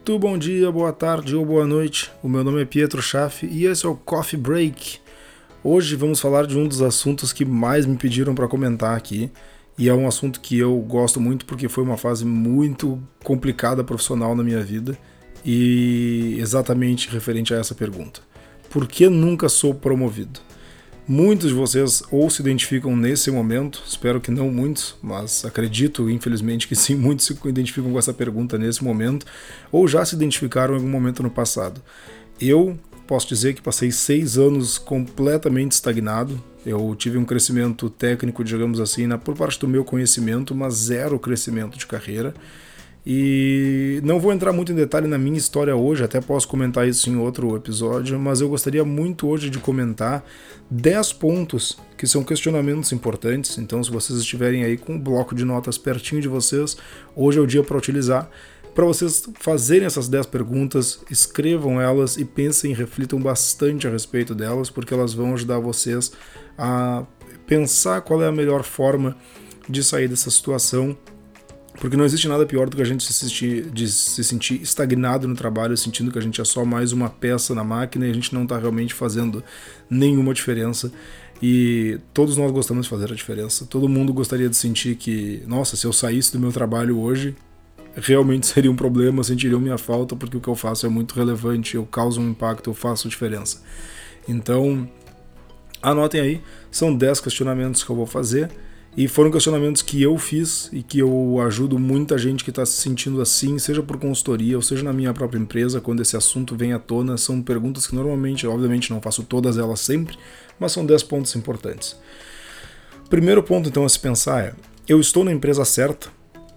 Muito bom dia, boa tarde ou boa noite. O meu nome é Pietro Schaff e esse é o Coffee Break. Hoje vamos falar de um dos assuntos que mais me pediram para comentar aqui. E é um assunto que eu gosto muito porque foi uma fase muito complicada profissional na minha vida e exatamente referente a essa pergunta. Por que nunca sou promovido? Muitos de vocês ou se identificam nesse momento, espero que não muitos, mas acredito, infelizmente, que sim, muitos se identificam com essa pergunta nesse momento, ou já se identificaram em algum momento no passado. Eu posso dizer que passei seis anos completamente estagnado. Eu tive um crescimento técnico, digamos assim, por parte do meu conhecimento, mas zero crescimento de carreira. E não vou entrar muito em detalhe na minha história hoje, até posso comentar isso em outro episódio, mas eu gostaria muito hoje de comentar 10 pontos que são questionamentos importantes. Então, se vocês estiverem aí com um bloco de notas pertinho de vocês, hoje é o dia para utilizar. Para vocês fazerem essas 10 perguntas, escrevam elas e pensem e reflitam bastante a respeito delas, porque elas vão ajudar vocês a pensar qual é a melhor forma de sair dessa situação porque não existe nada pior do que a gente se sentir, de se sentir estagnado no trabalho, sentindo que a gente é só mais uma peça na máquina e a gente não está realmente fazendo nenhuma diferença. E todos nós gostamos de fazer a diferença. Todo mundo gostaria de sentir que, nossa, se eu saísse do meu trabalho hoje, realmente seria um problema, sentiriam minha falta, porque o que eu faço é muito relevante, eu causo um impacto, eu faço diferença. Então, anotem aí, são 10 questionamentos que eu vou fazer e foram questionamentos que eu fiz e que eu ajudo muita gente que está se sentindo assim, seja por consultoria ou seja na minha própria empresa, quando esse assunto vem à tona. São perguntas que normalmente, obviamente, não faço todas elas sempre, mas são 10 pontos importantes. Primeiro ponto, então, a se pensar é: eu estou na empresa certa?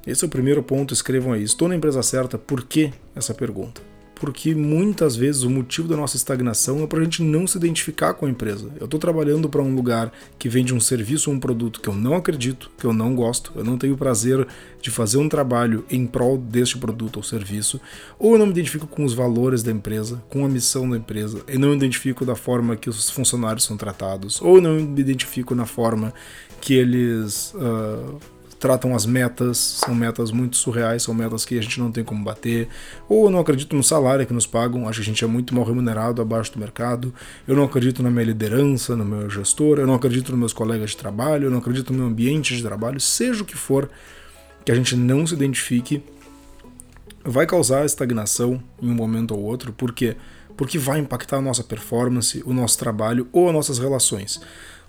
Esse é o primeiro ponto, escrevam aí. Estou na empresa certa, por que essa pergunta? Porque muitas vezes o motivo da nossa estagnação é para a gente não se identificar com a empresa. Eu estou trabalhando para um lugar que vende um serviço ou um produto que eu não acredito, que eu não gosto, eu não tenho prazer de fazer um trabalho em prol deste produto ou serviço, ou eu não me identifico com os valores da empresa, com a missão da empresa, eu não me identifico da forma que os funcionários são tratados, ou eu não me identifico na forma que eles uh, tratam as metas, são metas muito surreais, são metas que a gente não tem como bater, ou eu não acredito no salário que nos pagam, acho que a gente é muito mal remunerado abaixo do mercado, eu não acredito na minha liderança, no meu gestor, eu não acredito nos meus colegas de trabalho, eu não acredito no meu ambiente de trabalho, seja o que for que a gente não se identifique, vai causar estagnação em um momento ou outro, por quê? Porque vai impactar a nossa performance, o nosso trabalho ou as nossas relações.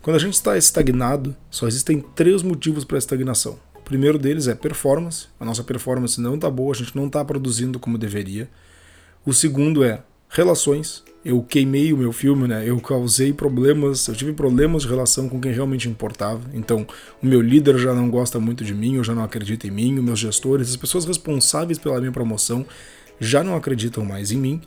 Quando a gente está estagnado, só existem três motivos para a estagnação. O primeiro deles é performance. A nossa performance não está boa, a gente não está produzindo como deveria. O segundo é relações. Eu queimei o meu filme, né? Eu causei problemas, eu tive problemas de relação com quem realmente importava. Então, o meu líder já não gosta muito de mim, eu já não acredito em mim, os meus gestores, as pessoas responsáveis pela minha promoção já não acreditam mais em mim.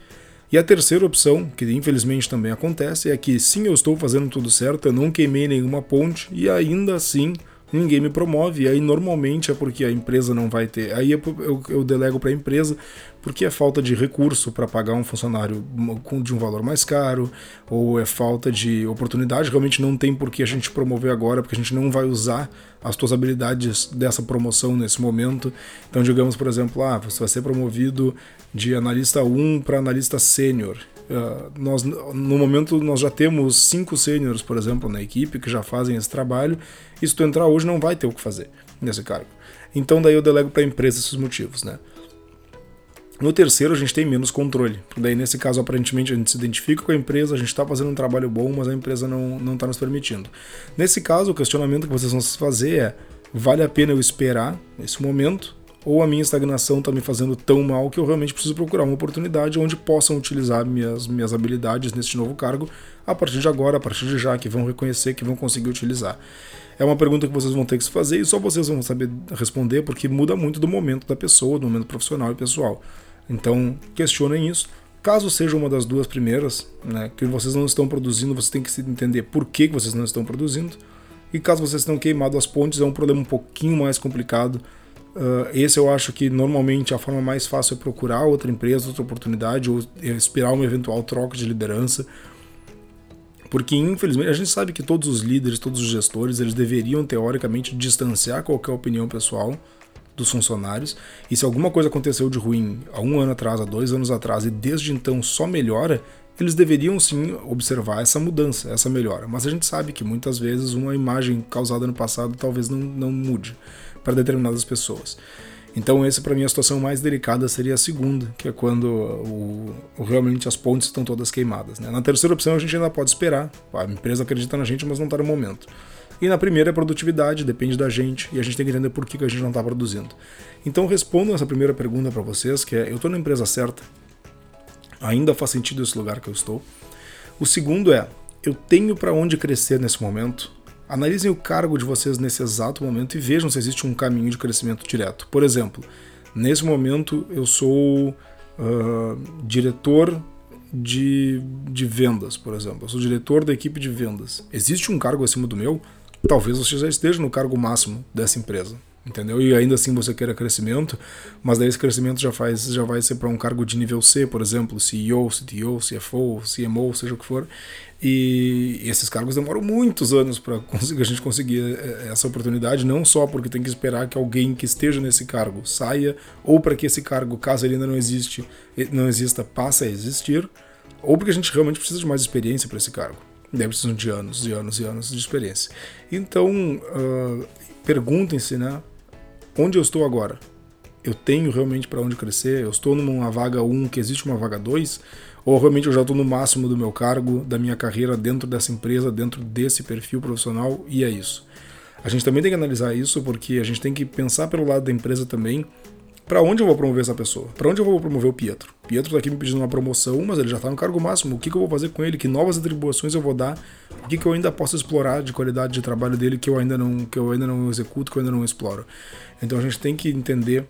E a terceira opção, que infelizmente também acontece, é que sim, eu estou fazendo tudo certo, eu não queimei nenhuma ponte e ainda assim ninguém me promove. E aí normalmente é porque a empresa não vai ter. Aí eu, eu, eu delego para a empresa porque é falta de recurso para pagar um funcionário de um valor mais caro, ou é falta de oportunidade. Realmente não tem por que a gente promover agora, porque a gente não vai usar as suas habilidades dessa promoção nesse momento. Então, digamos, por exemplo, ah, você vai ser promovido de analista 1 para analista sênior. Uh, nós, no momento nós já temos cinco sêniores, por exemplo, na equipe que já fazem esse trabalho, e se tu entrar hoje não vai ter o que fazer nesse cargo. Então daí eu delego para a empresa esses motivos, né? No terceiro, a gente tem menos controle. Daí, nesse caso, aparentemente, a gente se identifica com a empresa, a gente está fazendo um trabalho bom, mas a empresa não está nos permitindo. Nesse caso, o questionamento que vocês vão se fazer é: vale a pena eu esperar esse momento ou a minha estagnação está me fazendo tão mal que eu realmente preciso procurar uma oportunidade onde possam utilizar minhas, minhas habilidades neste novo cargo a partir de agora, a partir de já, que vão reconhecer, que vão conseguir utilizar. É uma pergunta que vocês vão ter que se fazer e só vocês vão saber responder porque muda muito do momento da pessoa, do momento profissional e pessoal. Então, questionem isso. Caso seja uma das duas primeiras, né, que vocês não estão produzindo, você tem que entender por que vocês não estão produzindo. E caso vocês tenham queimado as pontes, é um problema um pouquinho mais complicado Uh, esse eu acho que normalmente a forma mais fácil é procurar outra empresa, outra oportunidade, ou esperar uma eventual troca de liderança. Porque, infelizmente, a gente sabe que todos os líderes, todos os gestores, eles deveriam, teoricamente, distanciar qualquer opinião pessoal dos funcionários. E se alguma coisa aconteceu de ruim há um ano atrás, há dois anos atrás, e desde então só melhora, eles deveriam sim observar essa mudança, essa melhora. Mas a gente sabe que muitas vezes uma imagem causada no passado talvez não, não mude para determinadas pessoas. Então, essa para mim a situação mais delicada seria a segunda, que é quando o, o, realmente as pontes estão todas queimadas. Né? Na terceira opção, a gente ainda pode esperar. A empresa acredita na gente, mas não está no momento. E na primeira é produtividade, depende da gente, e a gente tem que entender por que, que a gente não está produzindo. Então, respondo essa primeira pergunta para vocês, que é: eu estou na empresa certa? Ainda faz sentido esse lugar que eu estou? O segundo é: eu tenho para onde crescer nesse momento? Analisem o cargo de vocês nesse exato momento e vejam se existe um caminho de crescimento direto. Por exemplo, nesse momento eu sou uh, diretor de, de vendas, por exemplo. Eu sou diretor da equipe de vendas. Existe um cargo acima do meu? Talvez você já esteja no cargo máximo dessa empresa entendeu? E ainda assim você queira crescimento, mas daí esse crescimento já faz já vai ser para um cargo de nível C, por exemplo, CEO, CTO, CFO, CMO, seja o que for. E esses cargos demoram muitos anos para a gente conseguir eh, essa oportunidade, não só porque tem que esperar que alguém que esteja nesse cargo saia, ou para que esse cargo, caso ele ainda não existe, não exista, passe a existir, ou porque a gente realmente precisa de mais experiência para esse cargo. Deve precisar de anos e anos e anos de experiência. Então, uh, perguntem-se, né? Onde eu estou agora? Eu tenho realmente para onde crescer? Eu estou numa vaga 1 que existe uma vaga 2? Ou realmente eu já estou no máximo do meu cargo, da minha carreira dentro dessa empresa, dentro desse perfil profissional e é isso? A gente também tem que analisar isso porque a gente tem que pensar pelo lado da empresa também para onde eu vou promover essa pessoa? Para onde eu vou promover o Pietro? Pietro está aqui me pedindo uma promoção, mas ele já está no cargo máximo. O que, que, eu vou fazer com ele? Que novas atribuições eu vou dar? O que, que eu ainda posso explorar de qualidade de trabalho dele que eu ainda não, que eu ainda não executo, que eu ainda não exploro? Então a gente tem que entender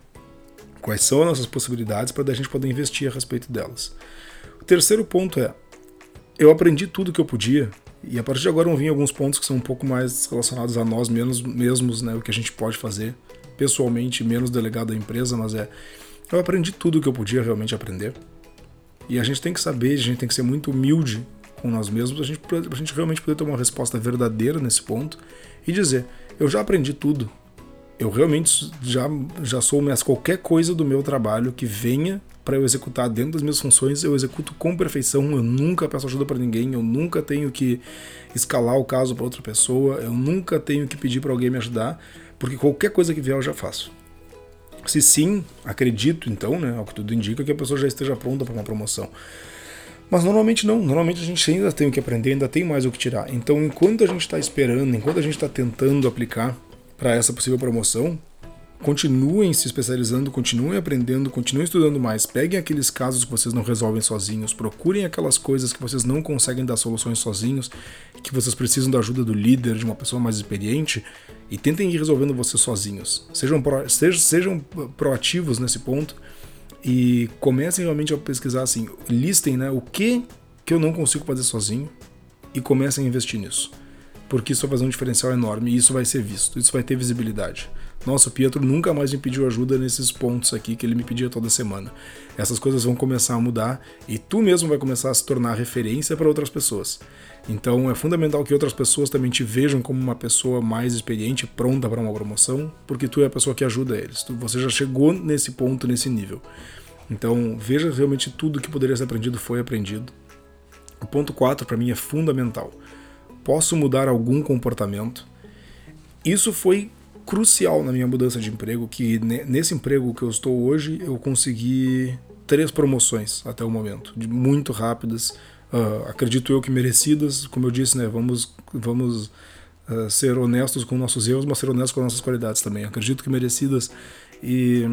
quais são as nossas possibilidades para a gente poder investir a respeito delas. O terceiro ponto é: eu aprendi tudo que eu podia e a partir de agora vão vir alguns pontos que são um pouco mais relacionados a nós mesmos, né, o que a gente pode fazer pessoalmente, menos delegado à empresa, mas é. Eu aprendi tudo o que eu podia realmente aprender. E a gente tem que saber, a gente tem que ser muito humilde com nós mesmos, a gente, a gente realmente poder ter uma resposta verdadeira nesse ponto e dizer: eu já aprendi tudo. Eu realmente já, já sou mestre. Qualquer coisa do meu trabalho que venha para eu executar dentro das minhas funções, eu executo com perfeição. Eu nunca peço ajuda para ninguém, eu nunca tenho que escalar o caso para outra pessoa, eu nunca tenho que pedir para alguém me ajudar porque qualquer coisa que vier eu já faço. Se sim, acredito então, né, ao que tudo indica, que a pessoa já esteja pronta para uma promoção. Mas normalmente não, normalmente a gente ainda tem o que aprender, ainda tem mais o que tirar. Então, enquanto a gente está esperando, enquanto a gente está tentando aplicar para essa possível promoção, continuem se especializando, continuem aprendendo, continuem estudando mais. Peguem aqueles casos que vocês não resolvem sozinhos, procurem aquelas coisas que vocês não conseguem dar soluções sozinhos, que vocês precisam da ajuda do líder, de uma pessoa mais experiente, e tentem ir resolvendo vocês sozinhos. Sejam, pro, sejam, sejam proativos nesse ponto e comecem realmente a pesquisar assim, listem né, o que, que eu não consigo fazer sozinho e comecem a investir nisso. Porque isso vai fazer um diferencial enorme e isso vai ser visto, isso vai ter visibilidade. Nossa, o Pietro nunca mais me pediu ajuda nesses pontos aqui que ele me pedia toda semana. Essas coisas vão começar a mudar e tu mesmo vai começar a se tornar referência para outras pessoas. Então é fundamental que outras pessoas também te vejam como uma pessoa mais experiente, pronta para uma promoção, porque tu é a pessoa que ajuda eles. Tu, você já chegou nesse ponto, nesse nível. Então veja realmente tudo que poderia ser aprendido foi aprendido. O ponto 4 para mim é fundamental. Posso mudar algum comportamento? Isso foi crucial na minha mudança de emprego, que nesse emprego que eu estou hoje, eu consegui três promoções até o momento, muito rápidas, uh, acredito eu que merecidas, como eu disse, né, vamos, vamos uh, ser honestos com nossos erros, mas ser honestos com nossas qualidades também, acredito que merecidas. E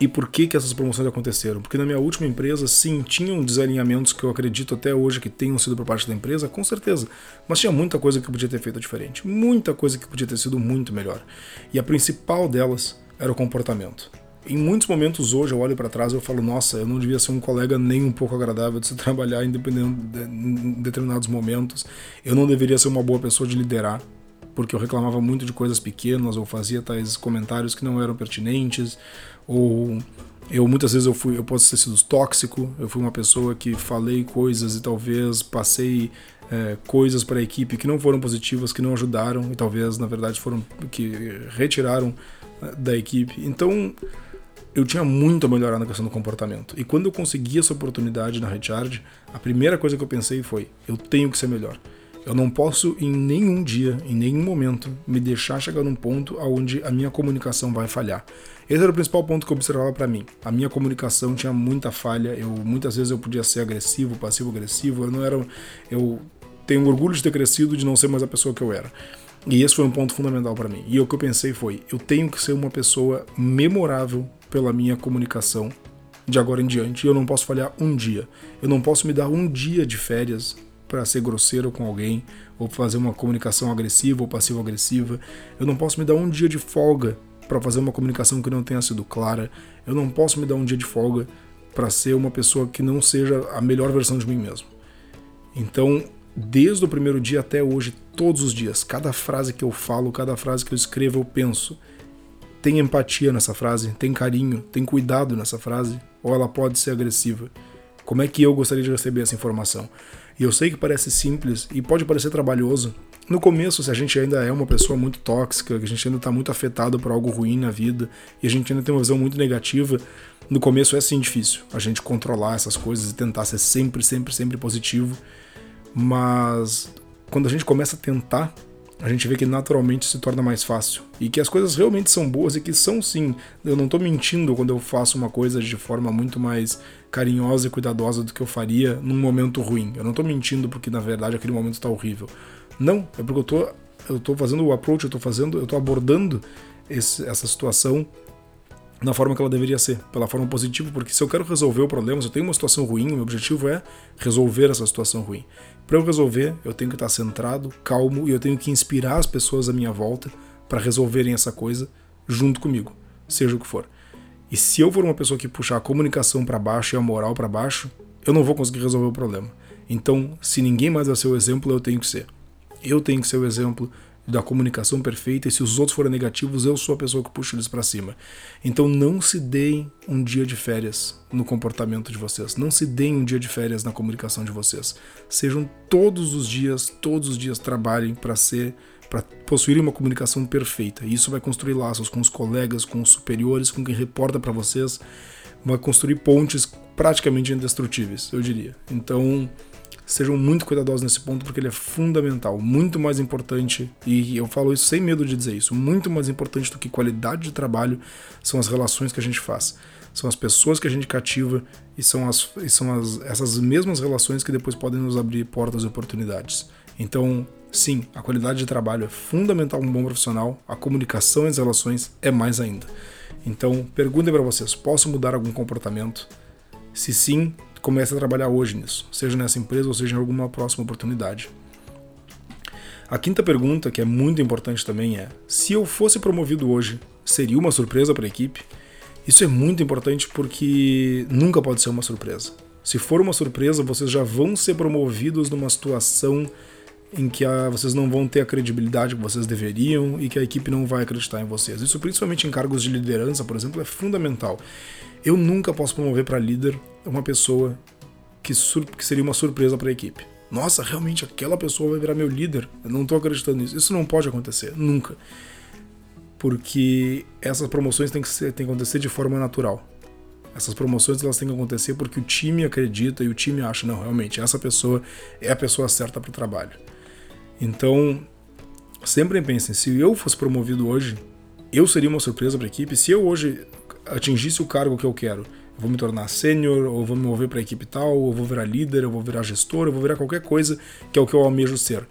e por que, que essas promoções aconteceram? Porque na minha última empresa, sim, tinham desalinhamentos que eu acredito até hoje que tenham sido por parte da empresa, com certeza. Mas tinha muita coisa que podia ter feito diferente. Muita coisa que podia ter sido muito melhor. E a principal delas era o comportamento. Em muitos momentos hoje eu olho para trás e eu falo, nossa, eu não devia ser um colega nem um pouco agradável de se trabalhar em determinados momentos. Eu não deveria ser uma boa pessoa de liderar porque eu reclamava muito de coisas pequenas ou fazia tais comentários que não eram pertinentes ou eu muitas vezes eu fui eu posso ter sido tóxico eu fui uma pessoa que falei coisas e talvez passei é, coisas para a equipe que não foram positivas que não ajudaram e talvez na verdade foram que retiraram da equipe. Então, eu tinha muito a melhorar na questão do comportamento. E quando eu consegui essa oportunidade na Recharge, a primeira coisa que eu pensei foi: eu tenho que ser melhor. Eu não posso em nenhum dia, em nenhum momento, me deixar chegar num ponto onde a minha comunicação vai falhar. Esse era o principal ponto que eu observava para mim. A minha comunicação tinha muita falha. Eu muitas vezes eu podia ser agressivo, passivo-agressivo. Eu não era, eu tenho orgulho de ter crescido, de não ser mais a pessoa que eu era. E esse foi um ponto fundamental para mim. E o que eu pensei foi: eu tenho que ser uma pessoa memorável pela minha comunicação de agora em diante. E eu não posso falhar um dia. Eu não posso me dar um dia de férias para ser grosseiro com alguém, ou fazer uma comunicação agressiva ou passivo-agressiva. Eu não posso me dar um dia de folga para fazer uma comunicação que não tenha sido clara. Eu não posso me dar um dia de folga para ser uma pessoa que não seja a melhor versão de mim mesmo. Então, desde o primeiro dia até hoje, todos os dias, cada frase que eu falo, cada frase que eu escrevo, eu penso. Tem empatia nessa frase, tem carinho, tem cuidado nessa frase, ou ela pode ser agressiva. Como é que eu gostaria de receber essa informação? E eu sei que parece simples e pode parecer trabalhoso. No começo, se a gente ainda é uma pessoa muito tóxica, que a gente ainda está muito afetado por algo ruim na vida e a gente ainda tem uma visão muito negativa, no começo é sim difícil a gente controlar essas coisas e tentar ser sempre, sempre, sempre positivo. Mas quando a gente começa a tentar, a gente vê que naturalmente se torna mais fácil e que as coisas realmente são boas e que são sim. Eu não estou mentindo quando eu faço uma coisa de forma muito mais carinhosa e cuidadosa do que eu faria num momento ruim. Eu não estou mentindo porque na verdade aquele momento está horrível. Não, é porque eu tô, eu tô fazendo o approach, eu tô fazendo, eu tô abordando esse, essa situação na forma que ela deveria ser, pela forma positiva, porque se eu quero resolver o problema, se eu tenho uma situação ruim, o meu objetivo é resolver essa situação ruim. Para eu resolver, eu tenho que estar centrado, calmo e eu tenho que inspirar as pessoas à minha volta para resolverem essa coisa junto comigo, seja o que for. E se eu for uma pessoa que puxar a comunicação para baixo e a moral para baixo, eu não vou conseguir resolver o problema. Então, se ninguém mais ser o exemplo, eu tenho que ser. Eu tenho que ser o exemplo da comunicação perfeita e se os outros forem negativos, eu sou a pessoa que puxa eles para cima. Então não se deem um dia de férias no comportamento de vocês. Não se deem um dia de férias na comunicação de vocês. Sejam todos os dias, todos os dias trabalhem para ser para possuir uma comunicação perfeita. E isso vai construir laços com os colegas, com os superiores, com quem reporta para vocês, vai construir pontes praticamente indestrutíveis, eu diria. Então, sejam muito cuidadosos nesse ponto porque ele é fundamental, muito mais importante, e eu falo isso sem medo de dizer isso, muito mais importante do que qualidade de trabalho são as relações que a gente faz. São as pessoas que a gente cativa e são, as, e são as, essas mesmas relações que depois podem nos abrir portas e oportunidades. Então, sim, a qualidade de trabalho é fundamental um bom profissional, a comunicação e as relações é mais ainda. Então, perguntem para vocês: posso mudar algum comportamento? Se sim, comece a trabalhar hoje nisso, seja nessa empresa ou seja em alguma próxima oportunidade. A quinta pergunta, que é muito importante também, é: se eu fosse promovido hoje, seria uma surpresa para a equipe? Isso é muito importante porque nunca pode ser uma surpresa. Se for uma surpresa, vocês já vão ser promovidos numa situação em que a, vocês não vão ter a credibilidade que vocês deveriam e que a equipe não vai acreditar em vocês. Isso, principalmente em cargos de liderança, por exemplo, é fundamental. Eu nunca posso promover para líder uma pessoa que, que seria uma surpresa para a equipe. Nossa, realmente aquela pessoa vai virar meu líder. Eu não estou acreditando nisso. Isso não pode acontecer, nunca. Porque essas promoções têm que, ser, têm que acontecer de forma natural. Essas promoções elas têm que acontecer porque o time acredita e o time acha, não, realmente, essa pessoa é a pessoa certa para o trabalho. Então, sempre pensem, se eu fosse promovido hoje, eu seria uma surpresa para a equipe. Se eu hoje atingisse o cargo que eu quero, eu vou me tornar sênior, ou vou me mover para a equipe tal, ou vou virar líder, eu vou virar gestor, eu vou virar qualquer coisa que é o que eu almejo ser.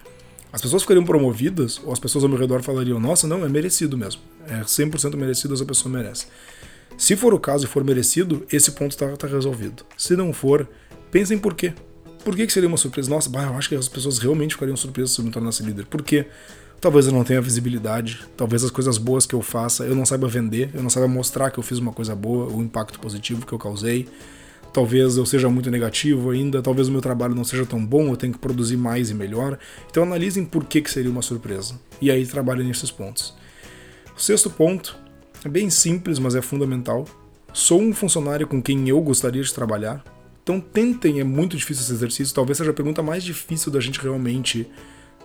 As pessoas ficariam promovidas, ou as pessoas ao meu redor falariam: nossa, não, é merecido mesmo. É 100% merecido, essa pessoa merece. Se for o caso e for merecido, esse ponto está tá resolvido. Se não for, pensem por quê. Por que, que seria uma surpresa? Nossa, bah, eu acho que as pessoas realmente ficariam surpresas se eu me tornasse líder. Por quê? Talvez eu não tenha visibilidade, talvez as coisas boas que eu faça eu não saiba vender, eu não saiba mostrar que eu fiz uma coisa boa, o impacto positivo que eu causei. Talvez eu seja muito negativo ainda, talvez o meu trabalho não seja tão bom, eu tenho que produzir mais e melhor. Então analisem por que, que seria uma surpresa. E aí trabalhem nesses pontos. O sexto ponto é bem simples, mas é fundamental. Sou um funcionário com quem eu gostaria de trabalhar. Então tentem, é muito difícil esse exercício, talvez seja a pergunta mais difícil da gente realmente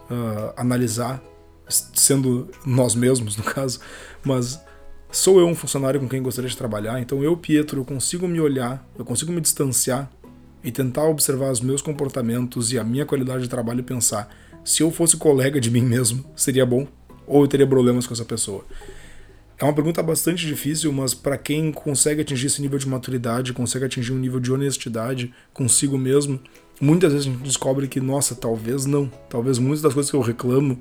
uh, analisar sendo nós mesmos, no caso, mas Sou eu um funcionário com quem gostaria de trabalhar, então eu, Pietro, eu consigo me olhar, eu consigo me distanciar e tentar observar os meus comportamentos e a minha qualidade de trabalho e pensar: se eu fosse colega de mim mesmo, seria bom? Ou eu teria problemas com essa pessoa? É uma pergunta bastante difícil, mas para quem consegue atingir esse nível de maturidade, consegue atingir um nível de honestidade consigo mesmo, muitas vezes a gente descobre que, nossa, talvez não. Talvez muitas das coisas que eu reclamo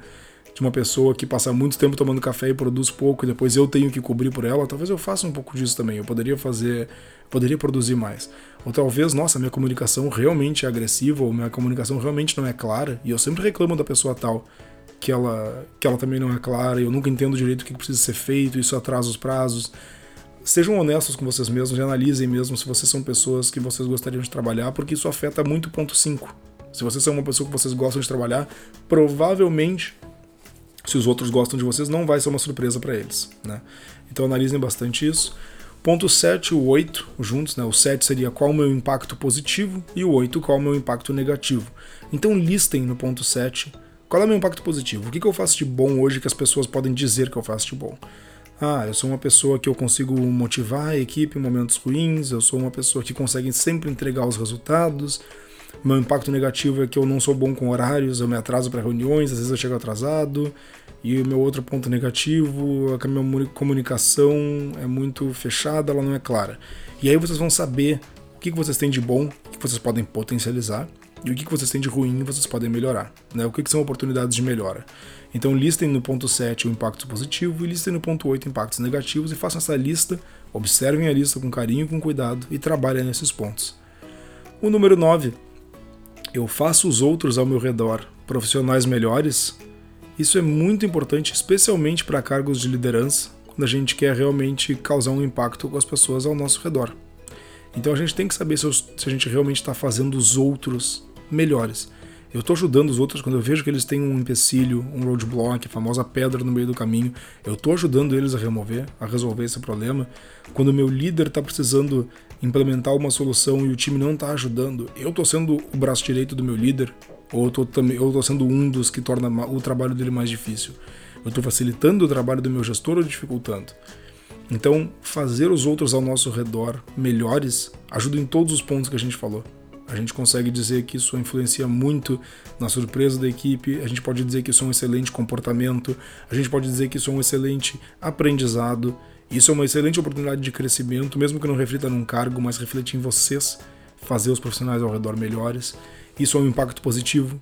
de uma pessoa que passa muito tempo tomando café e produz pouco e depois eu tenho que cobrir por ela, talvez eu faça um pouco disso também. Eu poderia fazer, poderia produzir mais. Ou talvez, nossa, minha comunicação realmente é agressiva ou minha comunicação realmente não é clara e eu sempre reclamo da pessoa tal que ela, que ela também não é clara, eu nunca entendo direito o que precisa ser feito, isso atrasa os prazos. Sejam honestos com vocês mesmos e analisem mesmo se vocês são pessoas que vocês gostariam de trabalhar, porque isso afeta muito o ponto 5. Se vocês são uma pessoa que vocês gostam de trabalhar, provavelmente, se os outros gostam de vocês, não vai ser uma surpresa para eles. Né? Então analisem bastante isso. Ponto 7 e o 8 juntos, né? O 7 seria qual o meu impacto positivo e o 8 qual o meu impacto negativo. Então listem no ponto 7 qual é o meu impacto positivo? O que, que eu faço de bom hoje que as pessoas podem dizer que eu faço de bom? Ah, eu sou uma pessoa que eu consigo motivar a equipe em momentos ruins, eu sou uma pessoa que consegue sempre entregar os resultados. Meu impacto negativo é que eu não sou bom com horários, eu me atraso para reuniões, às vezes eu chego atrasado. E o meu outro ponto negativo é que a minha comunicação é muito fechada, ela não é clara. E aí vocês vão saber o que vocês têm de bom, o que vocês podem potencializar e o que vocês têm de ruim vocês podem melhorar. Né? O que são oportunidades de melhora. Então listem no ponto 7 o impacto positivo e listem no ponto 8 impactos negativos e façam essa lista, observem a lista com carinho e com cuidado e trabalhem nesses pontos. O número 9. Eu faço os outros ao meu redor profissionais melhores. Isso é muito importante, especialmente para cargos de liderança, quando a gente quer realmente causar um impacto com as pessoas ao nosso redor. Então a gente tem que saber se, a gente realmente está fazendo os outros melhores. Eu estou ajudando os outros quando eu vejo que eles têm um empecilho, um roadblock, a famosa pedra no meio do caminho. Eu estou ajudando eles a remover, a resolver esse problema. Quando o meu líder está precisando implementar uma solução e o time não está ajudando, eu estou sendo o braço direito do meu líder, ou eu estou sendo um dos que torna o trabalho dele mais difícil. Eu estou facilitando o trabalho do meu gestor ou dificultando. Então, fazer os outros ao nosso redor melhores ajuda em todos os pontos que a gente falou. A gente consegue dizer que isso influencia muito na surpresa da equipe, a gente pode dizer que isso é um excelente comportamento, a gente pode dizer que isso é um excelente aprendizado, isso é uma excelente oportunidade de crescimento, mesmo que não reflita num cargo, mas reflete em vocês, fazer os profissionais ao redor melhores. Isso é um impacto positivo,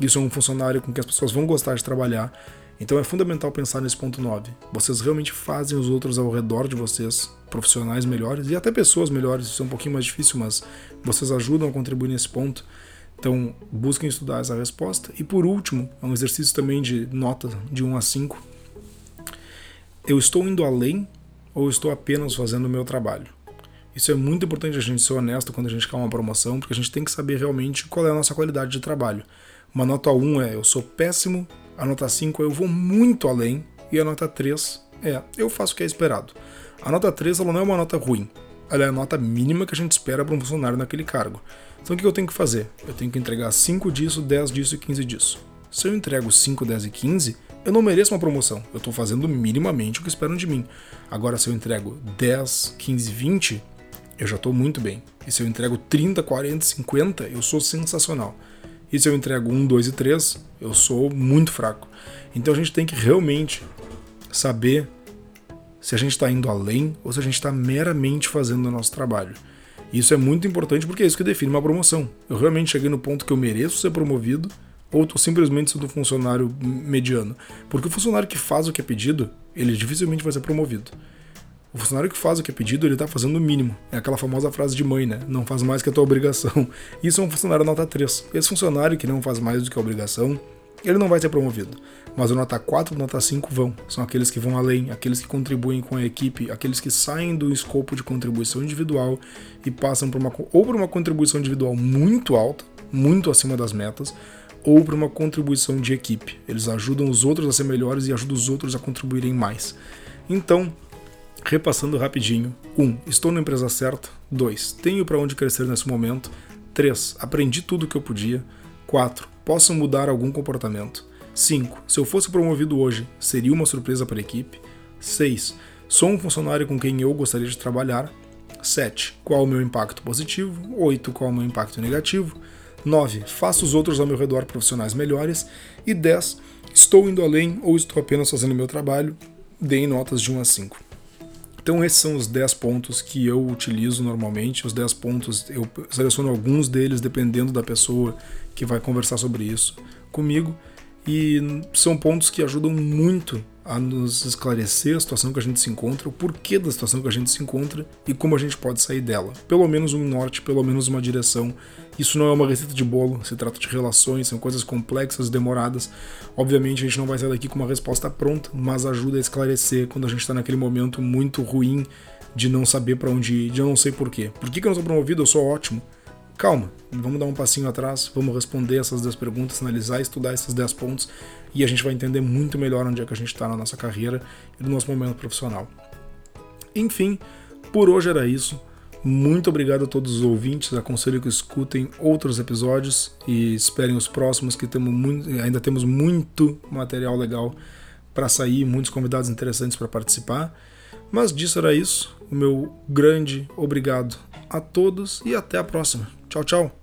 isso é um funcionário com que as pessoas vão gostar de trabalhar. Então é fundamental pensar nesse ponto 9. Vocês realmente fazem os outros ao redor de vocês profissionais melhores e até pessoas melhores. Isso é um pouquinho mais difícil, mas vocês ajudam a contribuir nesse ponto. Então busquem estudar essa resposta. E por último, é um exercício também de nota de 1 a 5. Eu estou indo além ou estou apenas fazendo o meu trabalho? Isso é muito importante a gente ser honesto quando a gente quer uma promoção, porque a gente tem que saber realmente qual é a nossa qualidade de trabalho. Uma nota 1 é eu sou péssimo a nota 5 é eu vou muito além. E a nota 3 é eu faço o que é esperado. A nota 3 ela não é uma nota ruim. Ela é a nota mínima que a gente espera para um funcionário naquele cargo. Então o que eu tenho que fazer? Eu tenho que entregar 5 disso, 10 disso e 15 disso. Se eu entrego 5, 10 e 15, eu não mereço uma promoção. Eu estou fazendo minimamente o que esperam de mim. Agora, se eu entrego 10, 15, 20, eu já estou muito bem. E se eu entrego 30, 40, 50, eu sou sensacional. E se eu entrego 1, 2 e 3, eu sou muito fraco. Então a gente tem que realmente saber se a gente está indo além ou se a gente está meramente fazendo o nosso trabalho. Isso é muito importante porque é isso que define uma promoção. Eu realmente cheguei no ponto que eu mereço ser promovido ou estou simplesmente sendo um funcionário mediano. Porque o funcionário que faz o que é pedido, ele dificilmente vai ser promovido. O funcionário que faz o que é pedido, ele está fazendo o mínimo. É aquela famosa frase de mãe, né? Não faz mais que a tua obrigação. Isso é um funcionário nota 3. Esse funcionário que não faz mais do que a obrigação, ele não vai ser promovido. Mas o nota 4 e nota 5 vão. São aqueles que vão além, aqueles que contribuem com a equipe, aqueles que saem do escopo de contribuição individual e passam por uma, ou por uma contribuição individual muito alta, muito acima das metas, ou por uma contribuição de equipe. Eles ajudam os outros a ser melhores e ajudam os outros a contribuírem mais. Então, Repassando rapidinho: 1. Um, estou na empresa certa. 2. Tenho para onde crescer nesse momento. 3. Aprendi tudo o que eu podia. 4. Posso mudar algum comportamento. 5. Se eu fosse promovido hoje, seria uma surpresa para a equipe. 6. Sou um funcionário com quem eu gostaria de trabalhar. 7. Qual o meu impacto positivo? 8. Qual o meu impacto negativo? 9. Faço os outros ao meu redor profissionais melhores. E 10. Estou indo além ou estou apenas fazendo meu trabalho? Deem notas de 1 a 5. Então esses são os 10 pontos que eu utilizo normalmente. Os 10 pontos, eu seleciono alguns deles dependendo da pessoa que vai conversar sobre isso comigo. E são pontos que ajudam muito a nos esclarecer a situação que a gente se encontra, o porquê da situação que a gente se encontra e como a gente pode sair dela. Pelo menos um norte, pelo menos uma direção. Isso não é uma receita de bolo, se trata de relações, são coisas complexas, demoradas. Obviamente a gente não vai sair daqui com uma resposta pronta, mas ajuda a esclarecer quando a gente está naquele momento muito ruim de não saber para onde ir, de eu não sei porquê. Por que, que eu não sou promovido? Eu sou ótimo calma, vamos dar um passinho atrás, vamos responder essas 10 perguntas, analisar, estudar esses 10 pontos e a gente vai entender muito melhor onde é que a gente está na nossa carreira e no nosso momento profissional. Enfim, por hoje era isso. Muito obrigado a todos os ouvintes. Aconselho que escutem outros episódios e esperem os próximos, que temos muito, ainda temos muito material legal para sair, muitos convidados interessantes para participar. Mas disso era isso. O meu grande obrigado a todos e até a próxima. Tchau, tchau.